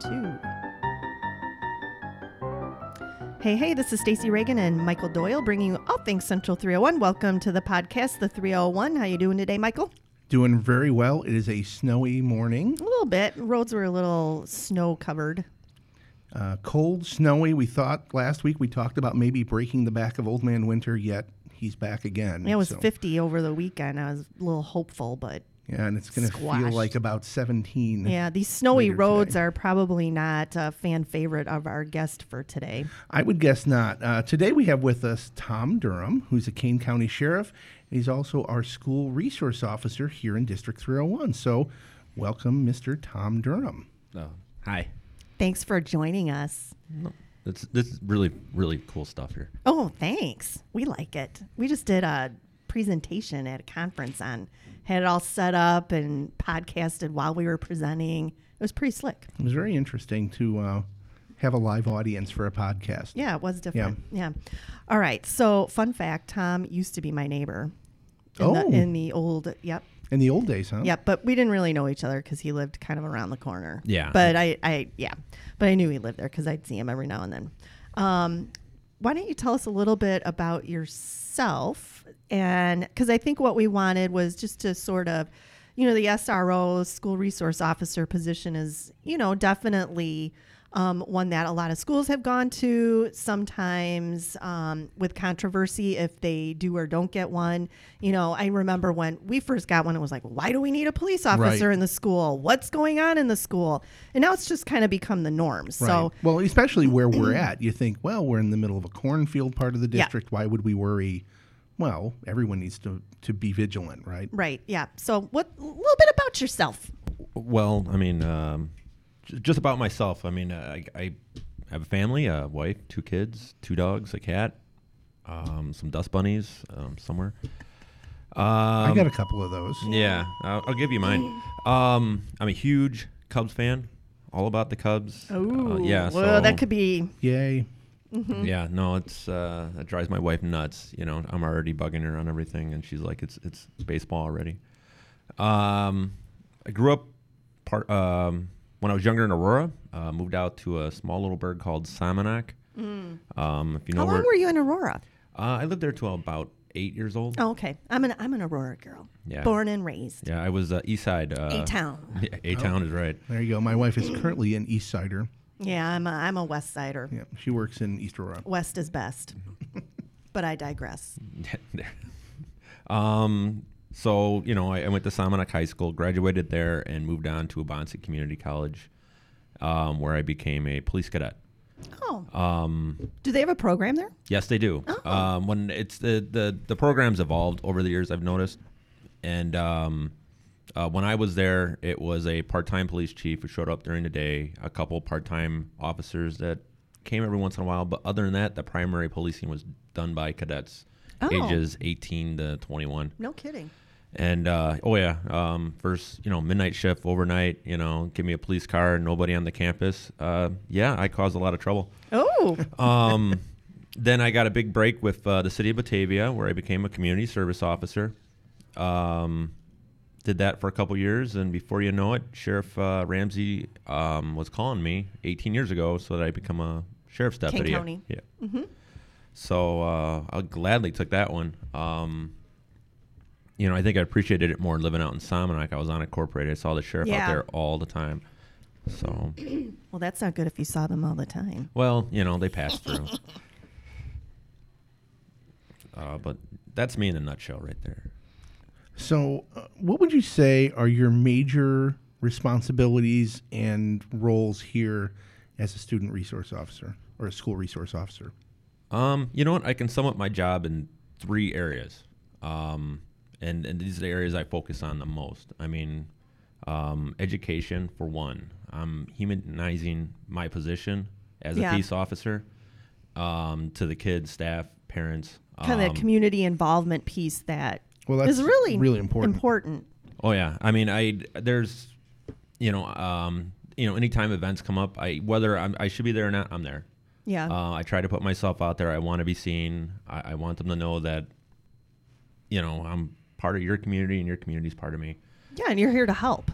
two. Hey, hey, this is Stacy Reagan and Michael Doyle bringing you all things Central 301. Welcome to the podcast, The 301. How you doing today, Michael? Doing very well. It is a snowy morning. A little bit. Roads were a little snow covered. Uh, cold, snowy. We thought last week we talked about maybe breaking the back of Old Man Winter, yet he's back again. It was So- 50 over the weekend. I was a little hopeful, but Yeah, and it's going to feel Squashed. like about 17. yeah, these snowy Later roads today. are probably not a fan favorite of our guest for today. I would guess not. Uh, today we have with us Tom Durham, who's a Kane County Sheriff. He's also our school resource officer here in District 301. So, welcome, Mr. Tom Durham. Oh, hi. Thanks for joining us. This this is really really cool stuff here. Oh, thanks. We like it. We just did a presentation at a conference on had it all set up and podcasted while we were presenting. It was pretty slick. It was very interesting to uh, have a live audience for a podcast. Yeah, it was different. Yeah. All right. So, fun fact: Tom used to be my neighbor. In, Oh. the, in the old, yep, In the old days, huh? yep. But we didn't really know each other because he lived kind of around the corner. Yeah. But I, I, yeah, but I knew he lived there because I'd see him every now and then. Um, why don't you tell us a little bit about yourself? And because I think what we wanted was just to sort of, you know, the SRO, school resource officer position is, you know, definitely um, one that a lot of schools have gone to, sometimes um, with controversy if they do or don't get one. You know, I remember when we first got one, it was like, why do we need a police officer Right. in the school? What's going on in the school? And now it's just kind of become the norm. Right. So, well, especially where we're at, you think, well, we're in the middle of a cornfield part of the Yeah. district. Why would we worry? Well, everyone needs to, to be vigilant, right? right. Yeah. So, what, a little bit about yourself. Well, I mean, um, j- just about myself. I mean, uh, I, I have a family, a wife, two kids, two dogs, a cat, um, some dust bunnies um, somewhere. Um, I got a couple of those. Yeah, I'll, I'll give you mine. Um, I'm a huge Cubs fan. All about the Cubs. Uh, Oh, yeah. Well, so- that could be. Yay. Yeah, no, it's uh, that drives my wife nuts. You know, I'm already bugging her on everything, and she's like, "It's it's baseball already." Um, I grew up part um, when I was younger in Aurora. Uh, moved out to a small little burg called Somonauk. Um, if you know How where, long were you in Aurora? uh, I lived there till about eight years old. Oh, okay. I'm an I'm an Aurora girl. Yeah. Born and raised. Yeah, I was uh, East Side. Uh, A town. Yeah, A town is right. There you go. My wife is currently an East Sider. Yeah, I'm a, I'm a West Sider. Yeah, she works in East Aurora. West is best. but I digress. um, so you know, I, I went to Somonauk High School, graduated there, and moved on to Waubonsee Community College, um, where I became a police cadet. Oh, Um, do they have a program there? yes, they do. Oh. Um, when it's the, the the program's evolved over the years, I've noticed, and um, uh, when I was there, it was a part-time police chief who showed up during the day, a couple part-time officers that came every once in a while, but other than that, the primary policing was done by cadets, Oh. ages 18 to 21. No kidding. And uh, oh yeah, um, first you know midnight shift, overnight. You know, give me a police car, nobody on the campus. Uh, yeah, I caused a lot of trouble. Oh, Um, then I got a big break with uh, the city of Batavia, where I became a community service officer. Um, did that for a couple years, and before you know it, Sheriff uh, Ramsey um, was calling me 18 years ago so that I become a sheriff's Kane deputy. County. Yeah. So uh, I gladly took that one. Um, you know, I think I appreciated it more living out in Somonauk. I was on unincorporated. I saw the sheriff Yeah. out there all the time. So, well, that's not good if you saw them all the time. well, you know, they passed through. Uh, but that's me in a nutshell right there. So, uh, what would you say are your major responsibilities and roles here as a student resource officer or a school resource officer? Um, you know what? I can sum up my job in three areas. Um, and, and these are the areas I focus on the most. I mean, um, education, for one. I'm humanizing my position as Yeah. a peace officer um, to the kids, staff, parents. Kind of Um, that community involvement piece that Well, is that's really really important. Important. Oh yeah, I mean, I there's, you know, um, you know, anytime events come up, I whether I'm, I should be there or not, I'm there. Yeah. Uh, I try to put myself out there. I want to be seen. I, I want them to know that, you know, I'm part of your community and your community's part of me. yeah, and you're here to help.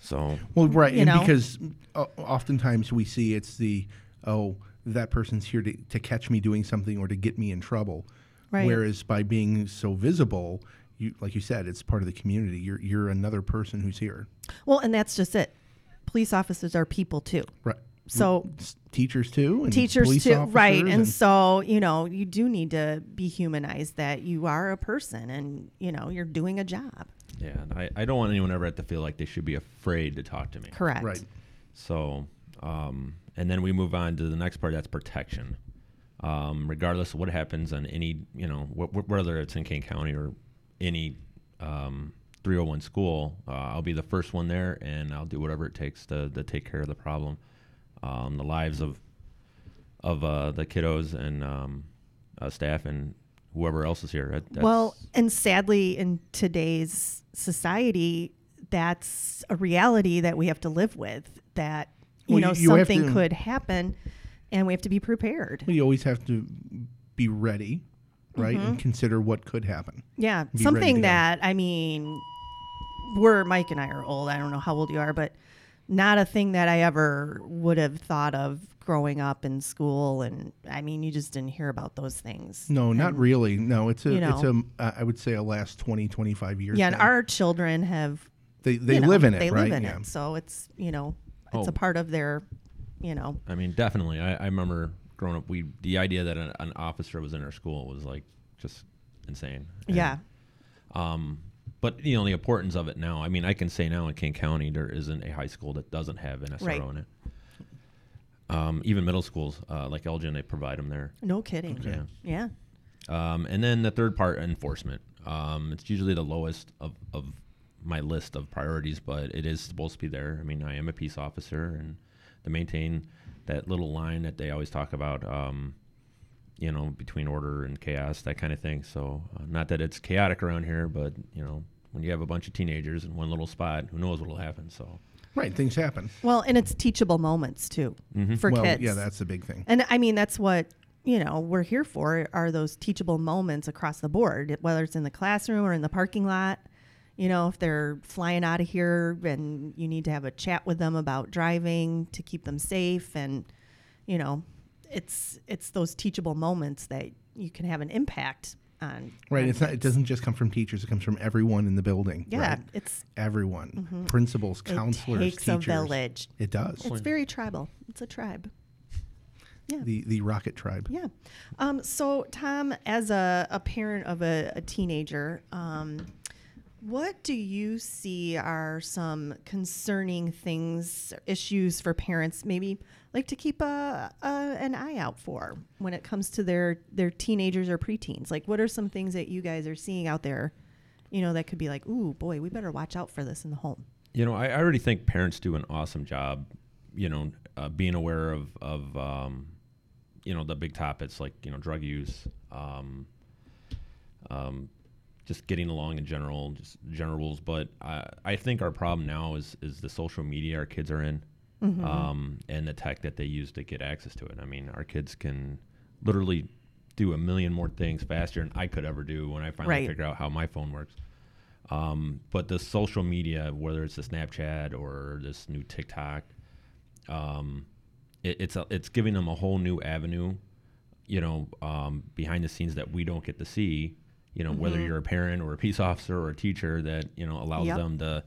So Well, right, You and know? because uh, oftentimes we see it's the oh that person's here to, to catch me doing something or to get me in trouble. Right. Whereas by being so visible, you like you said, it's part of the community. You're you're another person who's here. Well, and that's just it. Police officers are people too. Right. So teachers too, and teachers too right officers and, so you know you do need to be humanized that you are a person and you know you're doing a job yeah, and I, I don't want anyone ever to feel like they should be afraid to talk to me. correct right. So, um, and then we move on to the next part. That's protection. Um, regardless of what happens on any, you know, wh- wh- whether it's in Kane County or any um, 301 school, uh, I'll be the first one there, and I'll do whatever it takes to, to take care of the problem. Um, the lives of of uh, the kiddos and um, uh, staff and whoever else is here. That, that's, well and sadly in today's society that's a reality that we have to live with that you Well, know you- you something to- could happen and we have to be prepared Well, you always have to be ready, right, Mm-hmm. and consider what could happen. Yeah, ready to something go. that I mean, we're Mike and I are old. I don't know how old you are, but not a thing that I ever would have thought of growing up in school. And I mean, you just didn't hear about those things. No, not really. No, it's a you it's know. a uh, I would say a last 20, 25 years. Yeah, and thing. our children have they they you know, live in it, They right? live in yeah. it, so it's you know it's Oh. a part of their, you know, I mean, definitely. I, I remember growing up, we the idea that an, an officer was in our school was like just insane. And, yeah, Um, but you know the importance of it now. I mean, I can say now in Kane County there isn't a high school that doesn't have an SRO Right. in it. Um, even middle schools uh, like Elgin, they provide them there. no kidding. Yeah. Yeah, Um, and then the third part, enforcement. Um, it's usually the lowest of, of my list of priorities, but it is supposed to be there. I mean, I am a peace officer, and to maintain that little line that they always talk about, um, you know, between order and chaos, that kind of thing. So, uh, not that it's chaotic around here, but you know, when you have a bunch of teenagers in one little spot, who knows what'll happen? So, Right, things happen. well, and it's teachable moments too Mhm. for well, kids. yeah, that's the big thing. And I mean, that's what, you know, we're here for are those teachable moments across the board, whether it's in the classroom or in the parking lot. You know, if they're flying out of here and you need to have a chat with them about driving to keep them safe and you know, it's it's those teachable moments that you can have an impact on. Right, on it's not. It doesn't just come from teachers. It comes from everyone in the building. Yeah, right? it's everyone, principals, counselors, it takes teachers. a village. It does. It's very tribal. It's a tribe. Yeah. The the Rocket Tribe. Yeah. Um, so, Tom, as a, a parent of a, a teenager, um, what do you see are some concerning things, issues for parents, maybe like to keep a, a an eye out for when it comes to their their teenagers or preteens? Like, what are some things that you guys are seeing out there, you know, that could be like, ooh, boy, we better watch out for this in the home. You know, I, I already think parents do an awesome job, you know, uh, being aware of, of um, you know, the big topics like, you know, drug use, um, um, just getting along in general, just general rules. But I, I think our problem now is, is the social media our kids are in um, and the tech that they use to get access to it. I mean, our kids can literally do a million more things faster than I could ever do when I finally Right. figure out how my phone works. Um, but the social media, whether it's the Snapchat or this new TikTok, um, it, it's a, it's giving them a whole new avenue, you know, um, behind the scenes that we don't get to see. You know, whether you're a parent or a peace officer or a teacher, that you know allows Yep. them to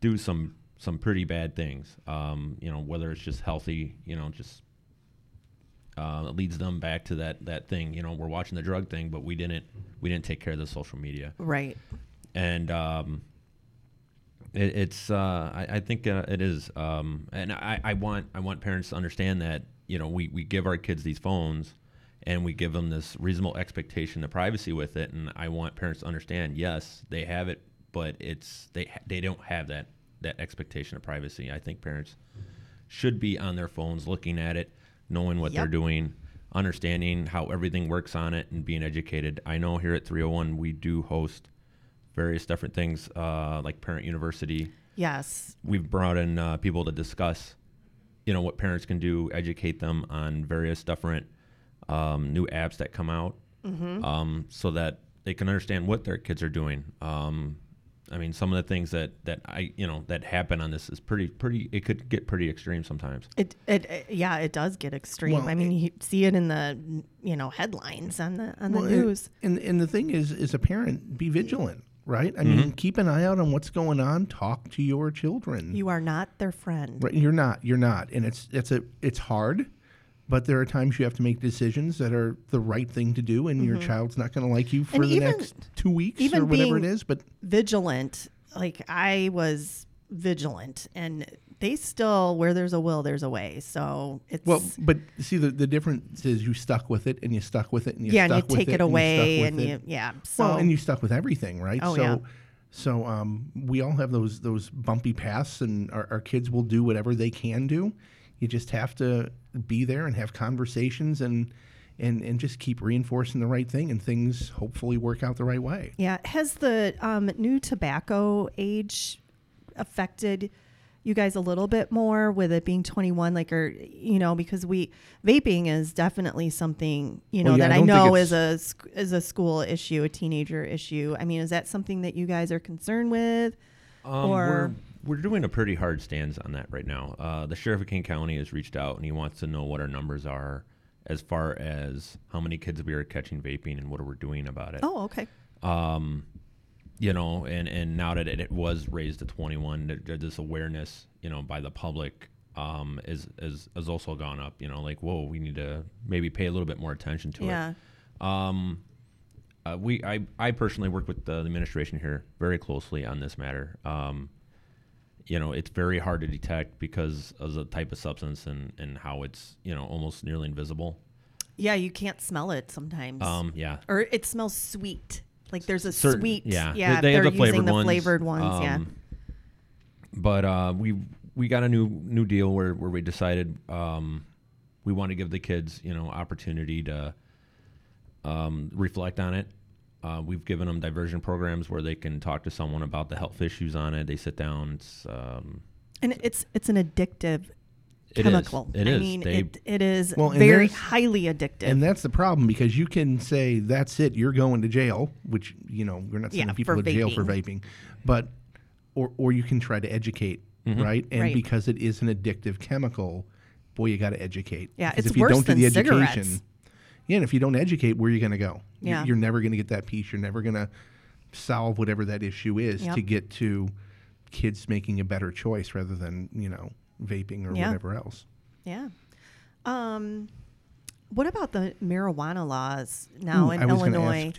do some some pretty bad things. Um, you know, whether it's just healthy, you know, just uh, it leads them back to that that thing. You know, we're watching the drug thing, but we didn't we didn't take care of the social media Right. and um, it, it's uh, I, I think uh, it is, um, and I, I want I want parents to understand that you know we, we give our kids these phones, and we give them this reasonable expectation of privacy with it, and I want parents to understand yes they have it, but it's they they don't have that that expectation of privacy. I think parents should be on their phones looking at it, knowing what they're doing, understanding how everything works on it, and being educated. I know here at 301 we do host various different things uh, like Parent University. Yes. We've brought in uh, people to discuss, you know, what parents can do, educate them on various different um, new apps that come out, um, so that they can understand what their kids are doing. Um, I mean, some of the things that that I you know that happen on this is pretty pretty. It could get pretty extreme sometimes. It, it, it- yeah, it does get extreme. Well, I mean, you see it in the you know headlines on the on the Well, news. And and the thing is, is a parent, be vigilant, right? I mean, keep an eye out on what's going on. Talk to your children. You are not their friend. Right, you're not. You're not, and it's it's a it's hard, but there are times you have to make decisions that are the right thing to do, and your child's not going to like you for Mm-hmm. And the even- next two weeks or whatever it is. But Vigilant, like I was vigilant, and they still where there's a will, there's a way. So it's well, but see, the the difference is you stuck with it, and you stuck with it, and you yeah, and you stuck with take it and you away, and you yeah. So well, and you stuck with everything, right? Oh, so, yeah. so um, we all have those those bumpy paths, and our, our kids will do whatever they can do. You just have to be there and have conversations, and and and just keep reinforcing the right thing, and things hopefully work out the right way. Yeah. Has the um, new tobacco age affected you guys a little bit more with it being 21? Like, or, you know, because we, vaping is definitely something, you know, Well, yeah, that I I, know is a, is a school issue, a teenager issue. I mean, is that something that you guys are concerned with? Um, Or- we're doing a pretty hard stance on that right now. Uh, the sheriff of Kane County has reached out and he wants to know what our numbers are as far as how many kids we are catching vaping and what are we doing about it. Oh, okay. um, you know, and and now that it, it was raised to 21, there- there- this awareness, you know, by the public um, is is has also gone up. You know, like whoa, we need to maybe pay a little bit more attention to Yeah. it. Um, uh, we I I personally work with the administration here very closely on this matter. Um, you know, it's very hard to detect because of the type of substance and and how it's you know almost nearly invisible. Yeah. You can't smell it sometimes. Um, yeah, or it smells sweet. Like there's a certain- sweet. Yeah, Yeah. They, they have they're the flavored using the ones. flavored ones. yeah. um, But uh, we we got a new new deal where where we decided um, we want to give the kids you know opportunity to um, reflect on it. Uh, we've given them diversion programs where they can talk to someone about the health issues on it. They sit down. It's um, And it's it's an addictive It is. chemical. It I is. mean, They- it, it is Well, very highly addictive. And that's the problem because you can say that's it, you're going to jail, which you know we're not sending Yeah, people for to jail for vaping. vaping, but or or you can try to educate, right? And Right. because it is an addictive chemical, boy, you got to educate. Yeah, it's if you worse don't do than the cigarettes. Yeah, and if you don't educate, where are you going to go? You're- Yeah. you're, never going to get that piece. You're never going to solve whatever that issue is Yep. to get to kids making a better choice rather than you know vaping or Yeah. whatever else. yeah. Um, what about the marijuana laws now Ooh, in I was gonna Illinois?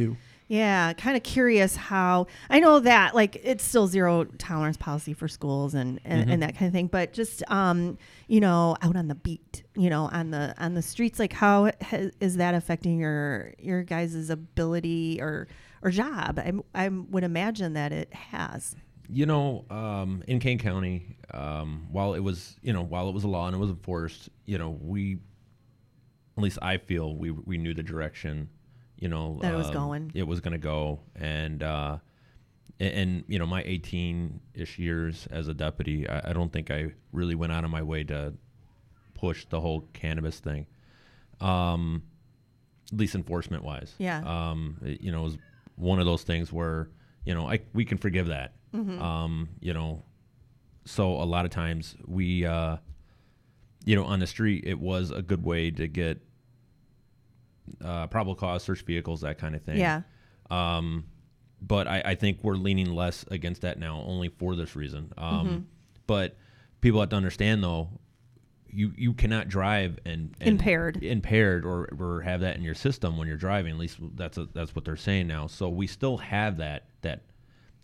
Yeah, kind of curious how I know that like it's still zero tolerance policy for schools and and, Mm-hmm. and that kind of thing, but just um you know out on the beat, you know on the on the streets, like how ha- is that affecting your your guys' ability or or job? I I would imagine that it has. You know, um, in Kane County, um, while it was, you know, while it was a law and it was enforced, you know, we, at least I feel we we knew the direction, you know, That it was um, going. It was going to go, and uh, and, and you know, my 18 ish years as a deputy, I, I don't think I really went out of my way to push the whole cannabis thing, um, at least enforcement wise. Yeah. Um, it, you know, it was one of those things where you know I we can forgive that. Um, you know, so a lot of times we, uh, you know, on the street, it was a good way to get uh, probable cause, search vehicles, that kind of thing. Yeah. Um, but I, I think we're leaning less against that now, only for this reason. Um, Mm-hmm. But people have to understand, though, you you cannot drive and, and Impaired. impaired, or, or have that in your system when you're driving. At least that's a, that's what they're saying now. So we still have that that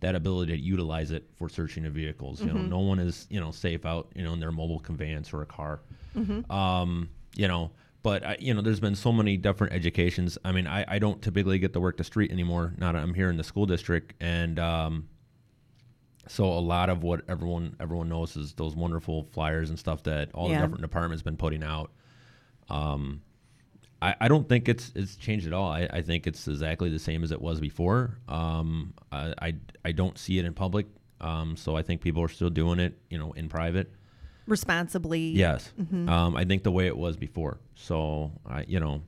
that ability to utilize it for searching of vehicles. You Mm-hmm. know, no one is you know safe out you know in their mobile conveyance or a car. Mm-hmm. Um, you know, but I, you know, there's been so many different educations. I mean, I, I don't typically get to work the street anymore. Now that I'm here in the school district, and um, so a lot of what everyone everyone knows is those wonderful flyers and stuff that all Yeah. the different departments been putting out. Um, I, I don't think it's it's changed at all. I, I think it's exactly the same as it was before. Um, I, I I don't see it in public. Um, so I think people are still doing it, you know, in private. Responsibly. Yes. Um, I think the way it was before. So I, you know,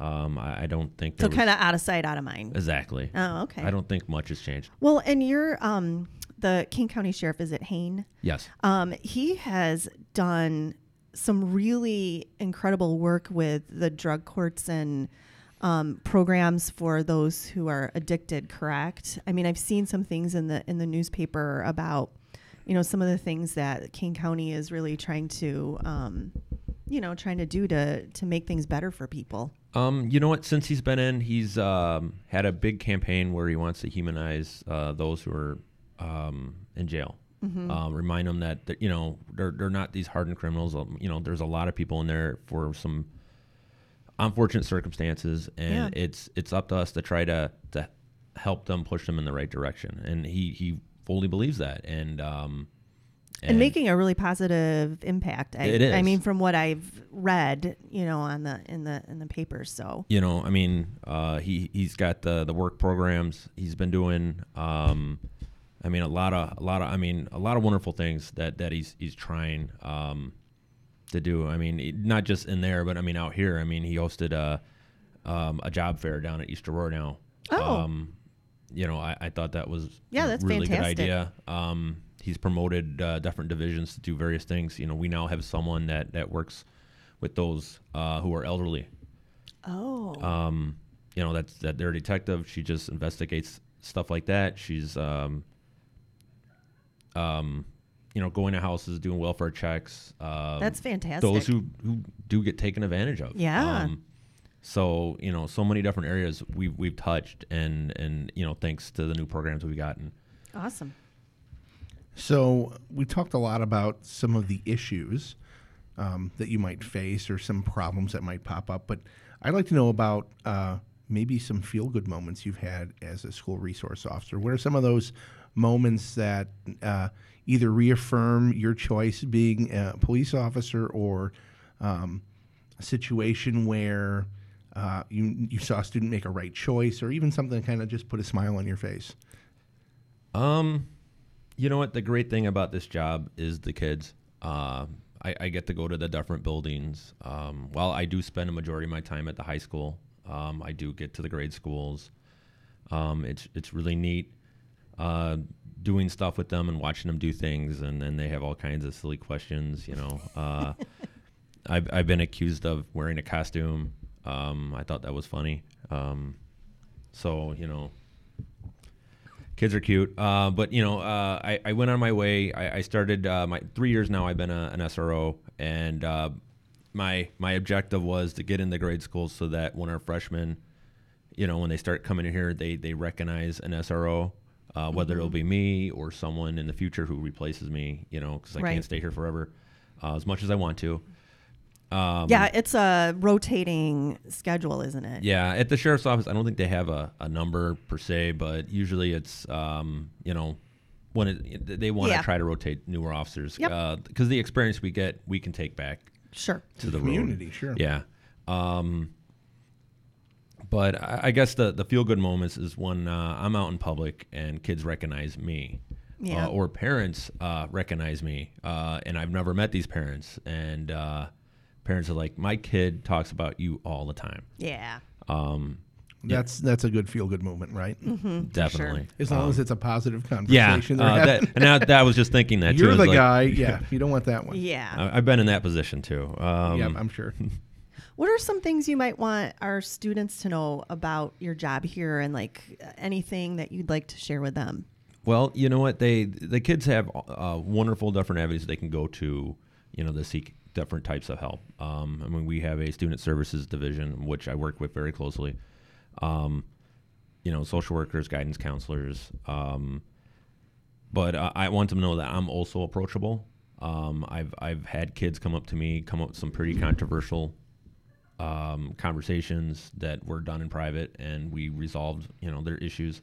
Um, I, I don't think So kind of out of sight, out of mind. exactly. Oh, okay. I don't think much has changed. Well, and you're um, the Kane County Sheriff, is it Hain? Yes. Um, he has done some really incredible work with the drug courts and um, programs for those who are addicted. Correct? I mean, I've seen some things in the in the newspaper about you know some of the things that Kane County is really trying to um, you know trying to do to to make things better for people. Um, you know what? Since he's been in, he's um, had a big campaign where he wants to humanize uh, those who are um, in jail. Um, remind them that, that you know they're they're not these hardened criminals. Um, you know, there's a lot of people in there for some unfortunate circumstances, and Yeah. it's it's up to us to try to to help them push them in the right direction. And he he fully believes that, and um, and, making a really positive impact. I, It I mean, from what I've read, you know, on the in the in the papers. So you know, I mean, uh, he he's got the the work programs he's been doing. Um, I mean, a lot of a lot of I mean, a lot of wonderful things that that he's he's trying um, to do. I mean, not just in there, but I mean out here. I mean, he hosted a um, a job fair down at East Aurora now. Oh. Um, you know, I, I thought that was Yeah, a that's really fantastic. good idea. Um, he's promoted uh, different divisions to do various things. You know, we now have someone that that works with those uh, who are elderly oh, um, you know that's that they're a detective she just investigates stuff like that she's um, um, you know going to houses doing welfare checks um, that's fantastic. those who who do get taken advantage of Yeah. um, so you know so many different areas we've we've touched and and you know thanks to the new programs we've gotten awesome. So we talked a lot about some of the issues um, that you might face or some problems that might pop up, but I'd like to know about uh, maybe some feel-good moments you've had as a school resource officer. What are some of those moments that uh, either reaffirm your choice being a police officer or um, a situation where uh, you you saw a student make a right choice, or even something that kind of just put a smile on your face? Um, you know what? The great thing about this job is the kids. Uh, I, I get to go to the different buildings. Um, while I do spend a majority of my time at the high school, um, I do get to the grade schools. Um, it's it's really neat uh, doing stuff with them and watching them do things, and then they have all kinds of silly questions. You know, uh, I've I've been accused of wearing a costume. Um, I thought that was funny. Um, so you know, kids are cute. Uh, but you know, uh, I, I went on my way. I, I started uh, my three years now. I've been a, an SRO, and uh, my my objective was to get in the grade schools so that when our freshmen, you know, when they start coming in here, they they recognize an SRO. Uh, whether it'll be me or someone in the future who replaces me, you know, because I Right. can't stay here forever, uh, as much as I want to. Um, yeah, it's a rotating schedule, isn't it? yeah, at the sheriff's office, I don't think they have a, a number per se, but usually it's um, you know when it, they want to Yeah. try to rotate newer officers Yep. because the experience we get, we can take back Sure. to the road. Community, sure. Yeah. Um, but I, I guess the the feel good moments is when uh, I'm out in public and kids recognize me. Yeah. Uh, or parents uh, recognize me, uh, and I've never met these parents, and uh, parents are like, "My kid talks about you all the time." Yeah. Um, That's that's a good feel good moment, right? definitely. As long Um, as it's a positive conversation. they're uh, that, and I, that I was just thinking that too. You're It's the like, guy. Yeah, you don't want that one. Yeah. I- I've been in that position too. Um, yeah, I'm sure. What are some things you might want our students to know about your job here and like anything that you'd like to share with them? Well, you know what? They the kids have uh, wonderful different avenues they can go to, you know, to seek different types of help. Um, I mean, we have a student services division which I work with very closely. Um, you know, social workers, guidance counselors. Um, but I want them to know that I'm also approachable. Um, I've I've had kids come up to me, come up with some pretty controversial um, conversations that were done in private, and we resolved, you know, their issues.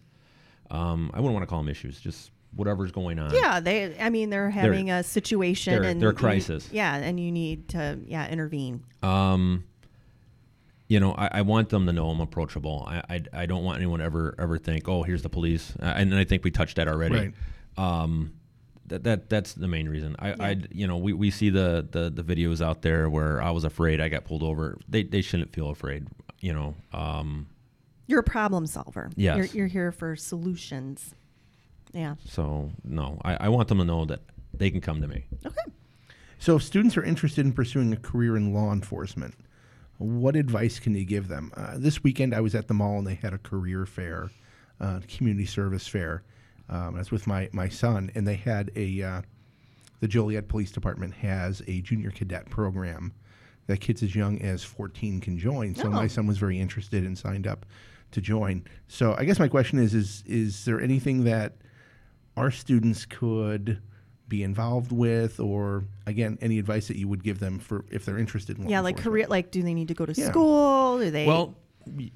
Um, I wouldn't want to call them issues, just whatever's going on. Yeah, they. I mean, they're having a situation they're- and they're a you- crisis. yeah, and you need to yeah intervene. Um, you know, I, I want them to know I'm approachable. I, I, I don't want anyone ever ever think, oh, here's the police. Uh, and I think we touched that already. Right. Um, that, that that's the main reason. I, I you know we, we see the, the the videos out there where I was afraid I got pulled over. They they shouldn't feel afraid. you know, um, You're a problem solver. Yes. You're, you're here for solutions. Yeah. so no, I, I want them to know that they can come to me. Okay. So, if students are interested in pursuing a career in law enforcement, what advice can you give them? Uh, this weekend, I was at the mall and they had a career fair, uh, community service fair. Um, I was with my, my son, and they had a uh, the Joliet Police Department has a junior cadet program that kids as young as 14 can join. So Oh. my son was very interested and signed up to join. So I guess my question is: is is there anything that our students could be involved with, or again, any advice that you would give them for if they're interested in law Yeah, like career. Like, do they need to go to Yeah. school? Do they? Well,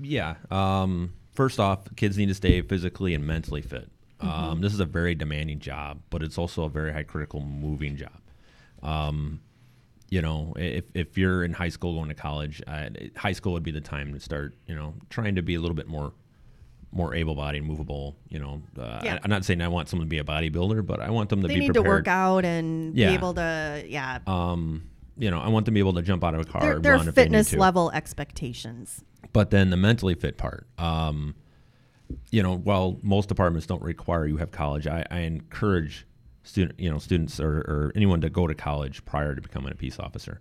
yeah. Um, first off, kids need to stay physically and mentally fit. Um, this is a very demanding job, but it's also a very high critical moving job. Um, you know, if, if you're in high school going to college, uh, high school would be the time to start, you know, trying to be a little bit more more able-bodied, movable. You know, uh, Yeah. I, am not saying I want someone to be a bodybuilder, but I want them to they be need prepared. to work out and Yeah. be able to. Yeah. Um, you know, I want them to be able to jump out of a car their their run if they need fitness level expectations. But then the mentally fit part, um, you know, while most departments don't require you have college, I, I encourage student, you know, students or, or anyone to go to college prior to becoming a peace officer.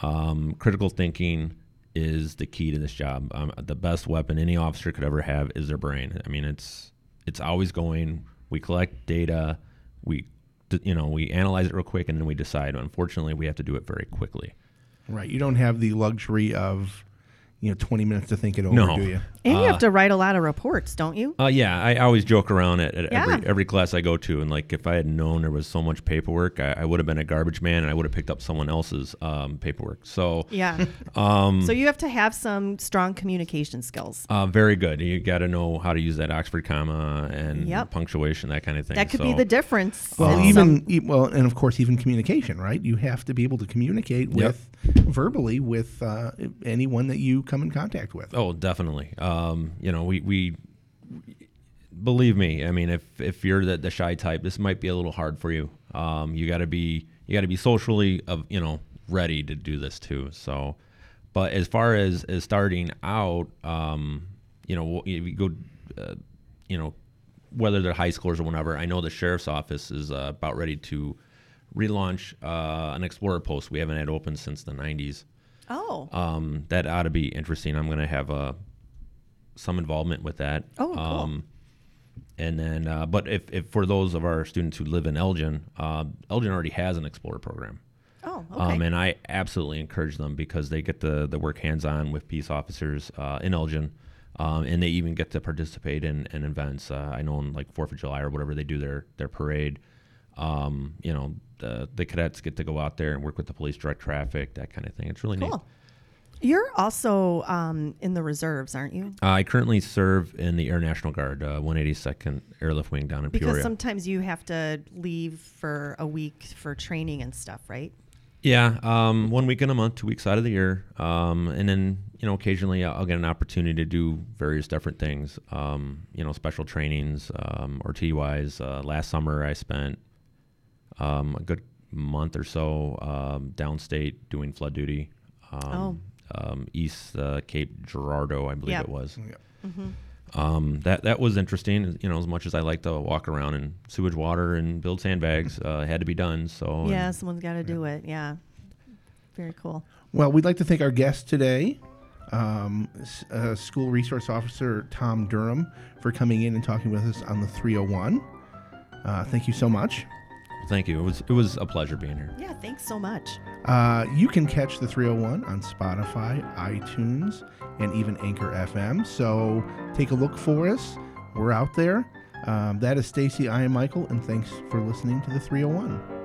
Um, critical thinking is the key to this job. Um, the best weapon any officer could ever have is their brain. I mean, it's it's always going. We collect data, we, you know, we analyze it real quick, and then we decide. Unfortunately, we have to do it very quickly. right? You don't have the luxury of you know 20 minutes to think it over, No. do you? And you Uh, have to write a lot of reports, don't you? Uh, yeah, I always joke around at, at Yeah. every every class I go to, and like if I had known there was so much paperwork, I, I would have been a garbage man, and I would have picked up someone else's um, paperwork. So, Yeah. um, so you have to have some strong communication skills. uh, very good. You got to know how to use that Oxford comma and Yep. punctuation, that kind of thing. That could be the difference. Well, in even some- e- well, and of course, even communication, right? You have to be able to communicate Yep. with verbally with uh, anyone that you come in contact with. Oh, definitely. Um, you know, we, we believe me. I mean, if if you're the, the shy type, this might be a little hard for you. Um, you got to be you got to be socially of you know ready to do this too. So, but as far as as starting out, um, you know, you go, uh, you know, whether they're high schoolers or whatever. I know the sheriff's office is uh, about ready to relaunch uh, an Explorer post. We haven't had open since the '90s oh, um, that ought to be interesting. I'm going to have uh, some involvement with that. Oh, cool. Um, and then, uh, but if, if for those of our students who live in Elgin, uh, Elgin already has an Explorer program. oh, okay. Um, and I absolutely encourage them because they get to, the work hands on with peace officers uh, in Elgin. Um, and they even get to participate in, in events. Uh, I know in like Fourth of July or whatever they do their their parade. Um, you know, the the cadets get to go out there and work with the police, direct traffic, that kind of thing. It's really neat. cool. You're also um, in the reserves, aren't you? Uh, I currently serve in the Air National Guard, uh, 182nd Airlift Wing down in Because Peoria. sometimes you have to leave for a week for training and stuff, right? yeah, um, one week in a month, two weeks out of the year, um, and then you know occasionally I'll get an opportunity to do various different things. Um, you know, special trainings um, or TUIs. Uh, last summer I spent um, a good month or so um, downstate doing flood duty. Um, um, East uh, Cape Girardeau, I believe Yep. it was. Yeah. um, that that was interesting. You know, as much as I like to walk around in sewage water and build sandbags, uh, had to be done. So yeah, someone's got to do it. Yeah. Very cool. Well, we'd like to thank our guest today, um, uh, School Resource Officer Tom Durham, for coming in and talking with us on the 301. Uh, thank you so much. Thank you. It was it was a pleasure being here. Yeah, thanks so much. Uh, you can catch the 301 on Spotify, iTunes, and even Anchor FM. So take a look for us. We're out there. Um, that is Stacy. I am Michael, and thanks for listening to the 301.